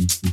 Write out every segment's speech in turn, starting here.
Mm-hmm.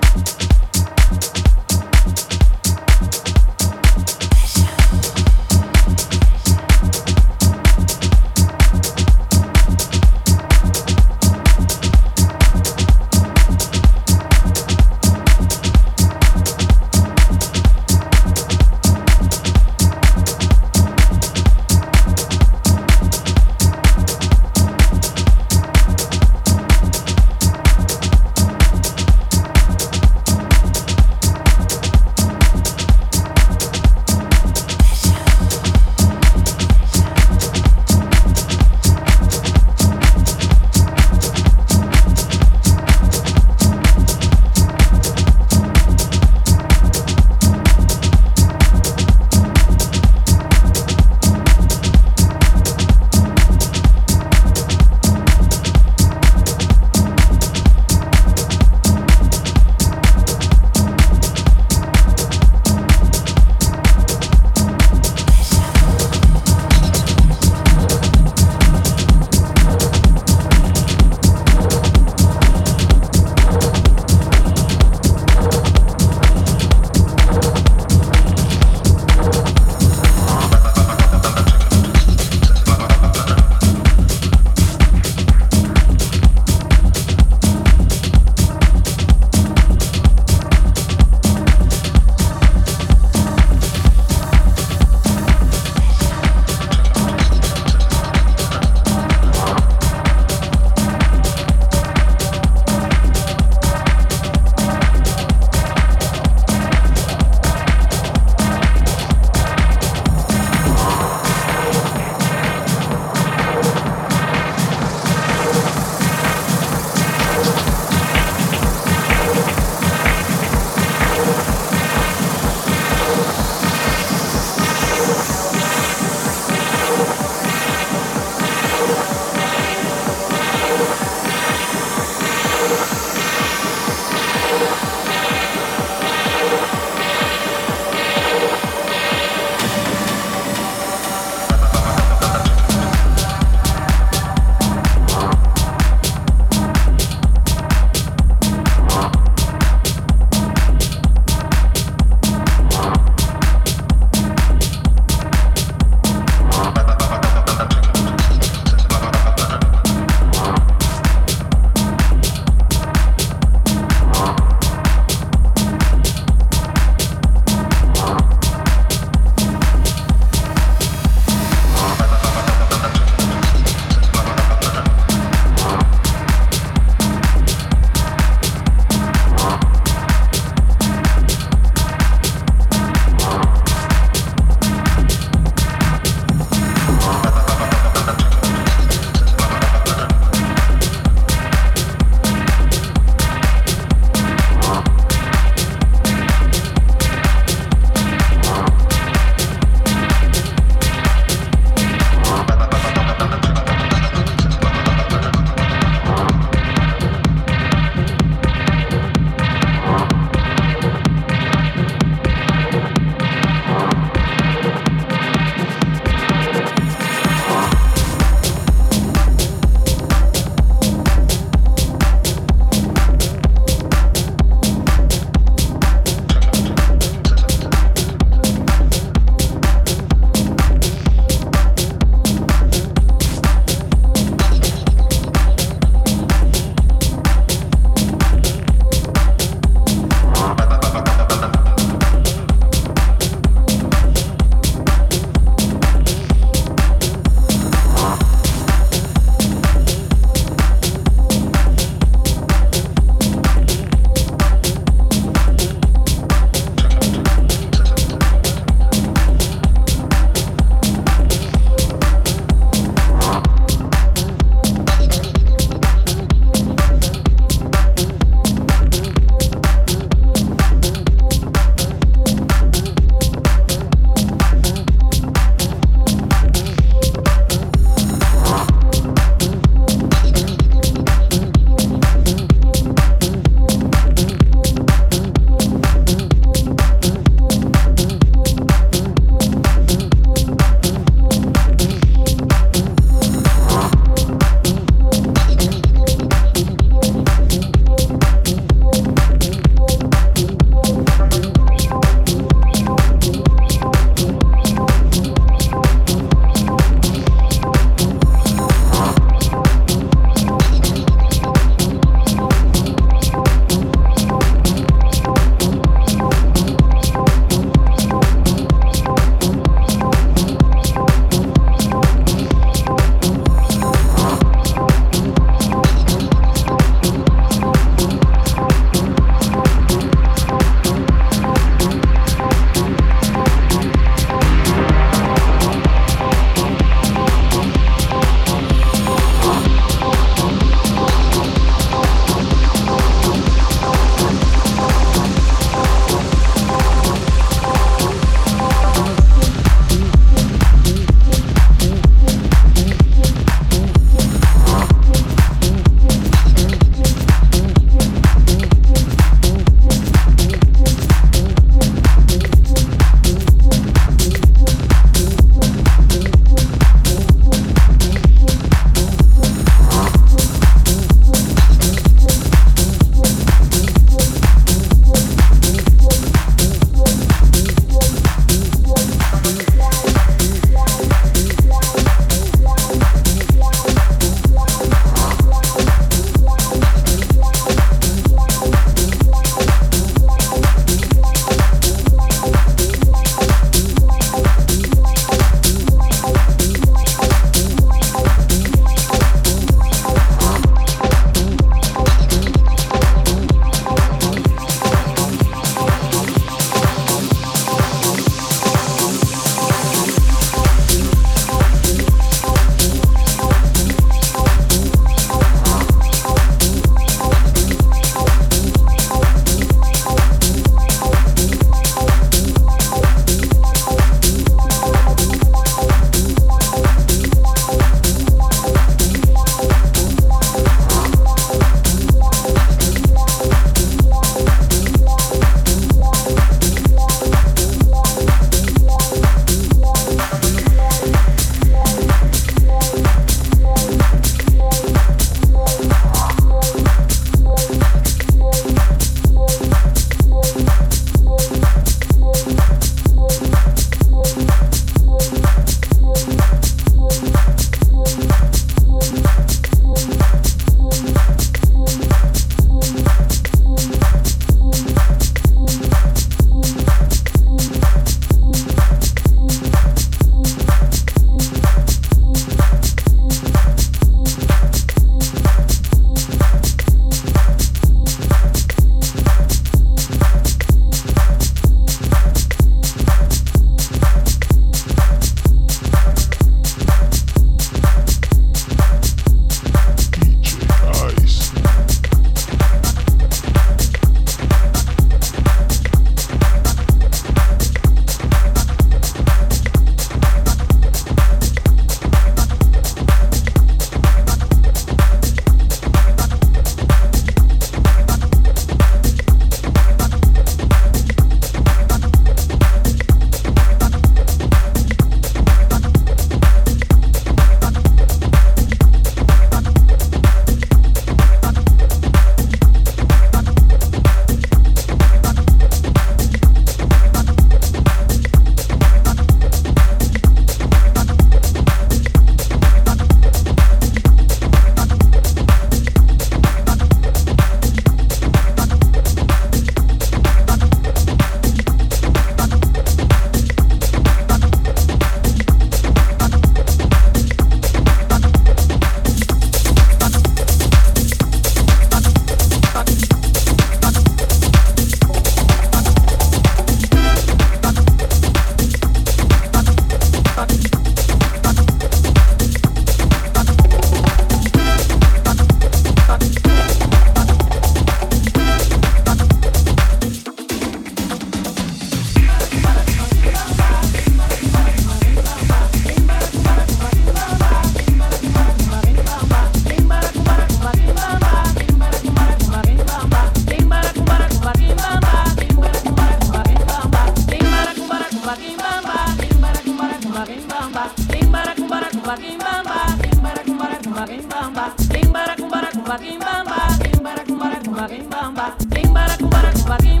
bamba, vem bamba, vem baracumbara com vem bamba, vem baracumbara com vem bamba, vem baracumbara com vem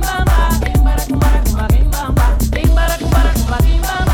vem baracumbara com vem vem baracumbara com vem.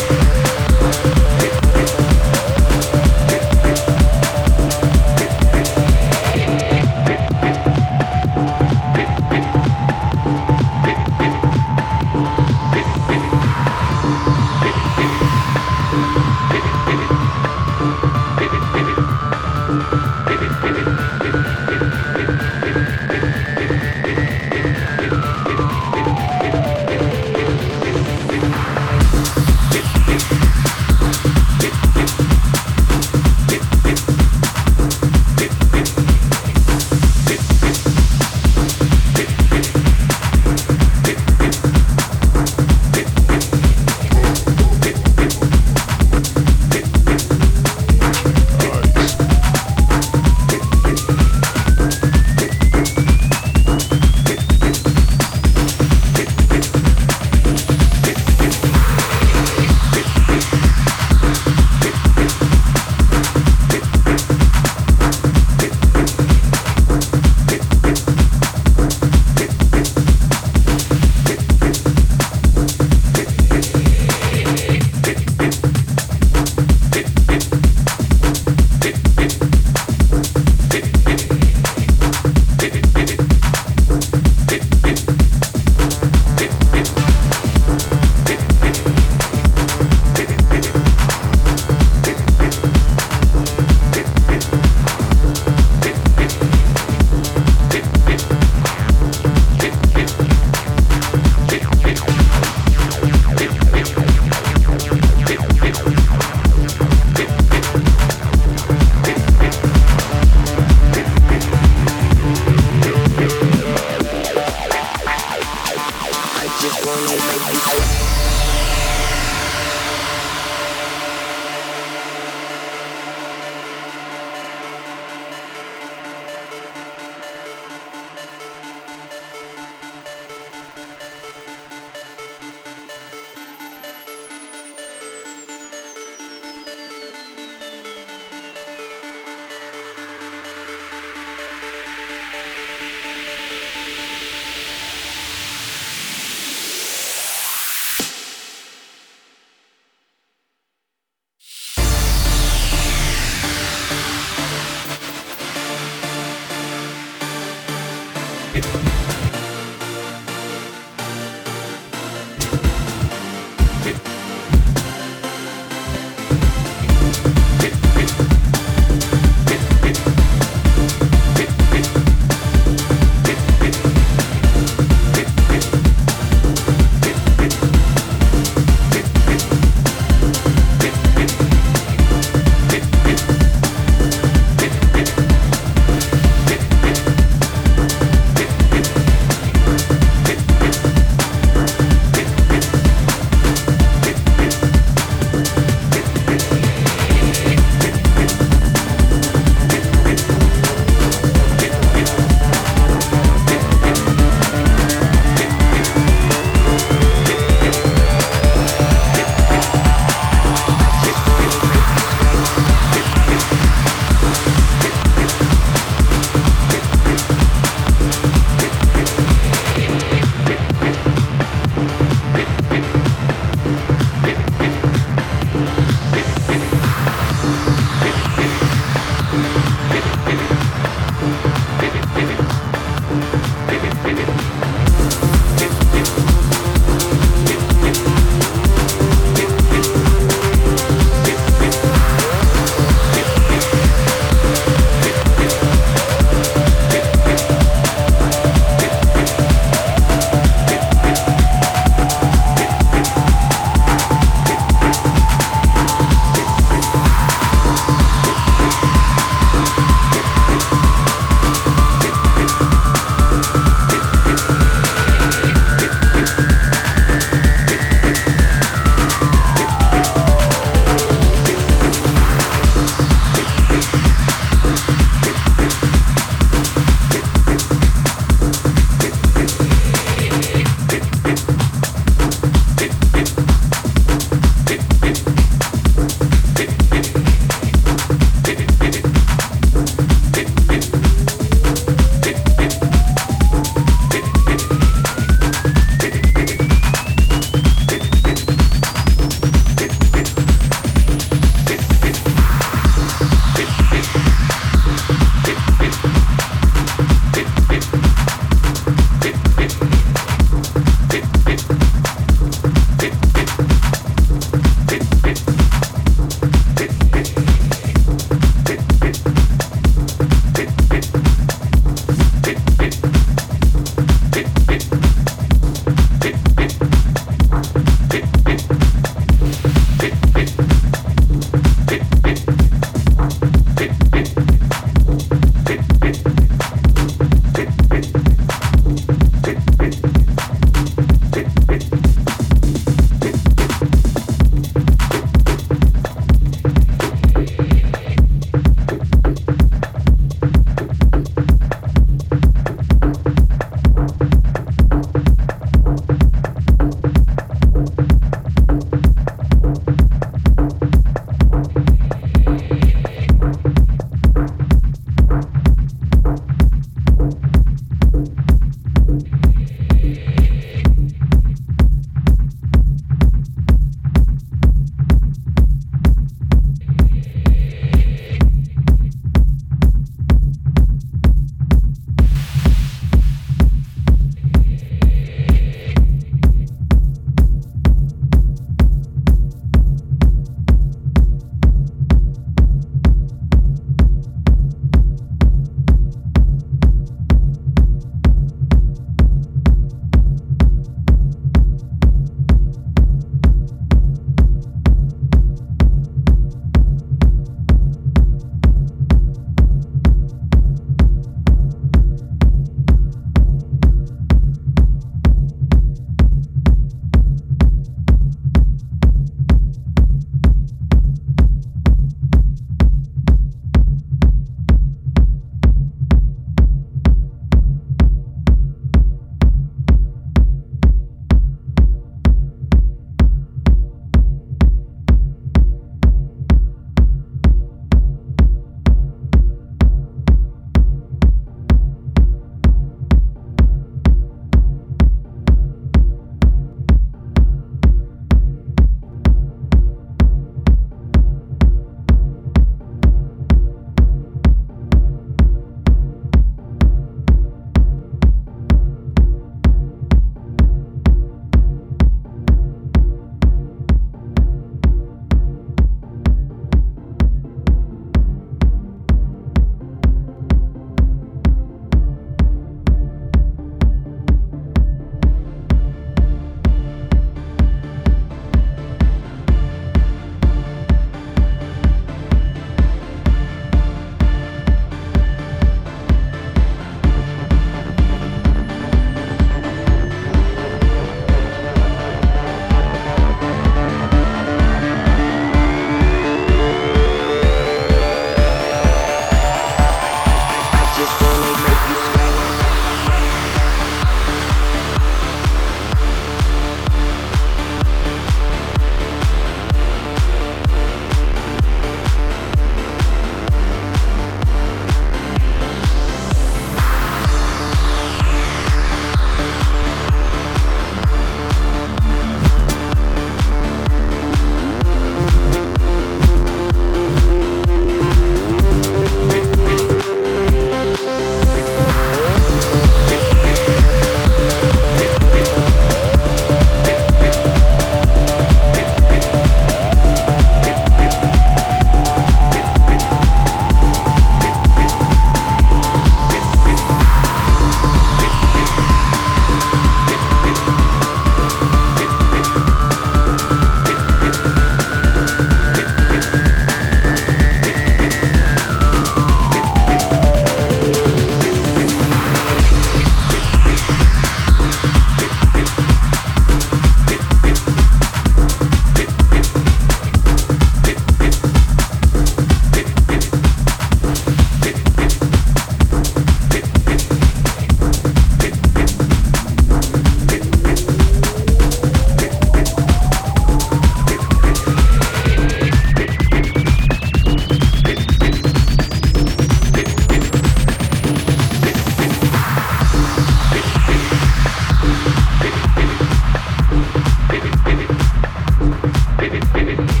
Bin ich, bin ich.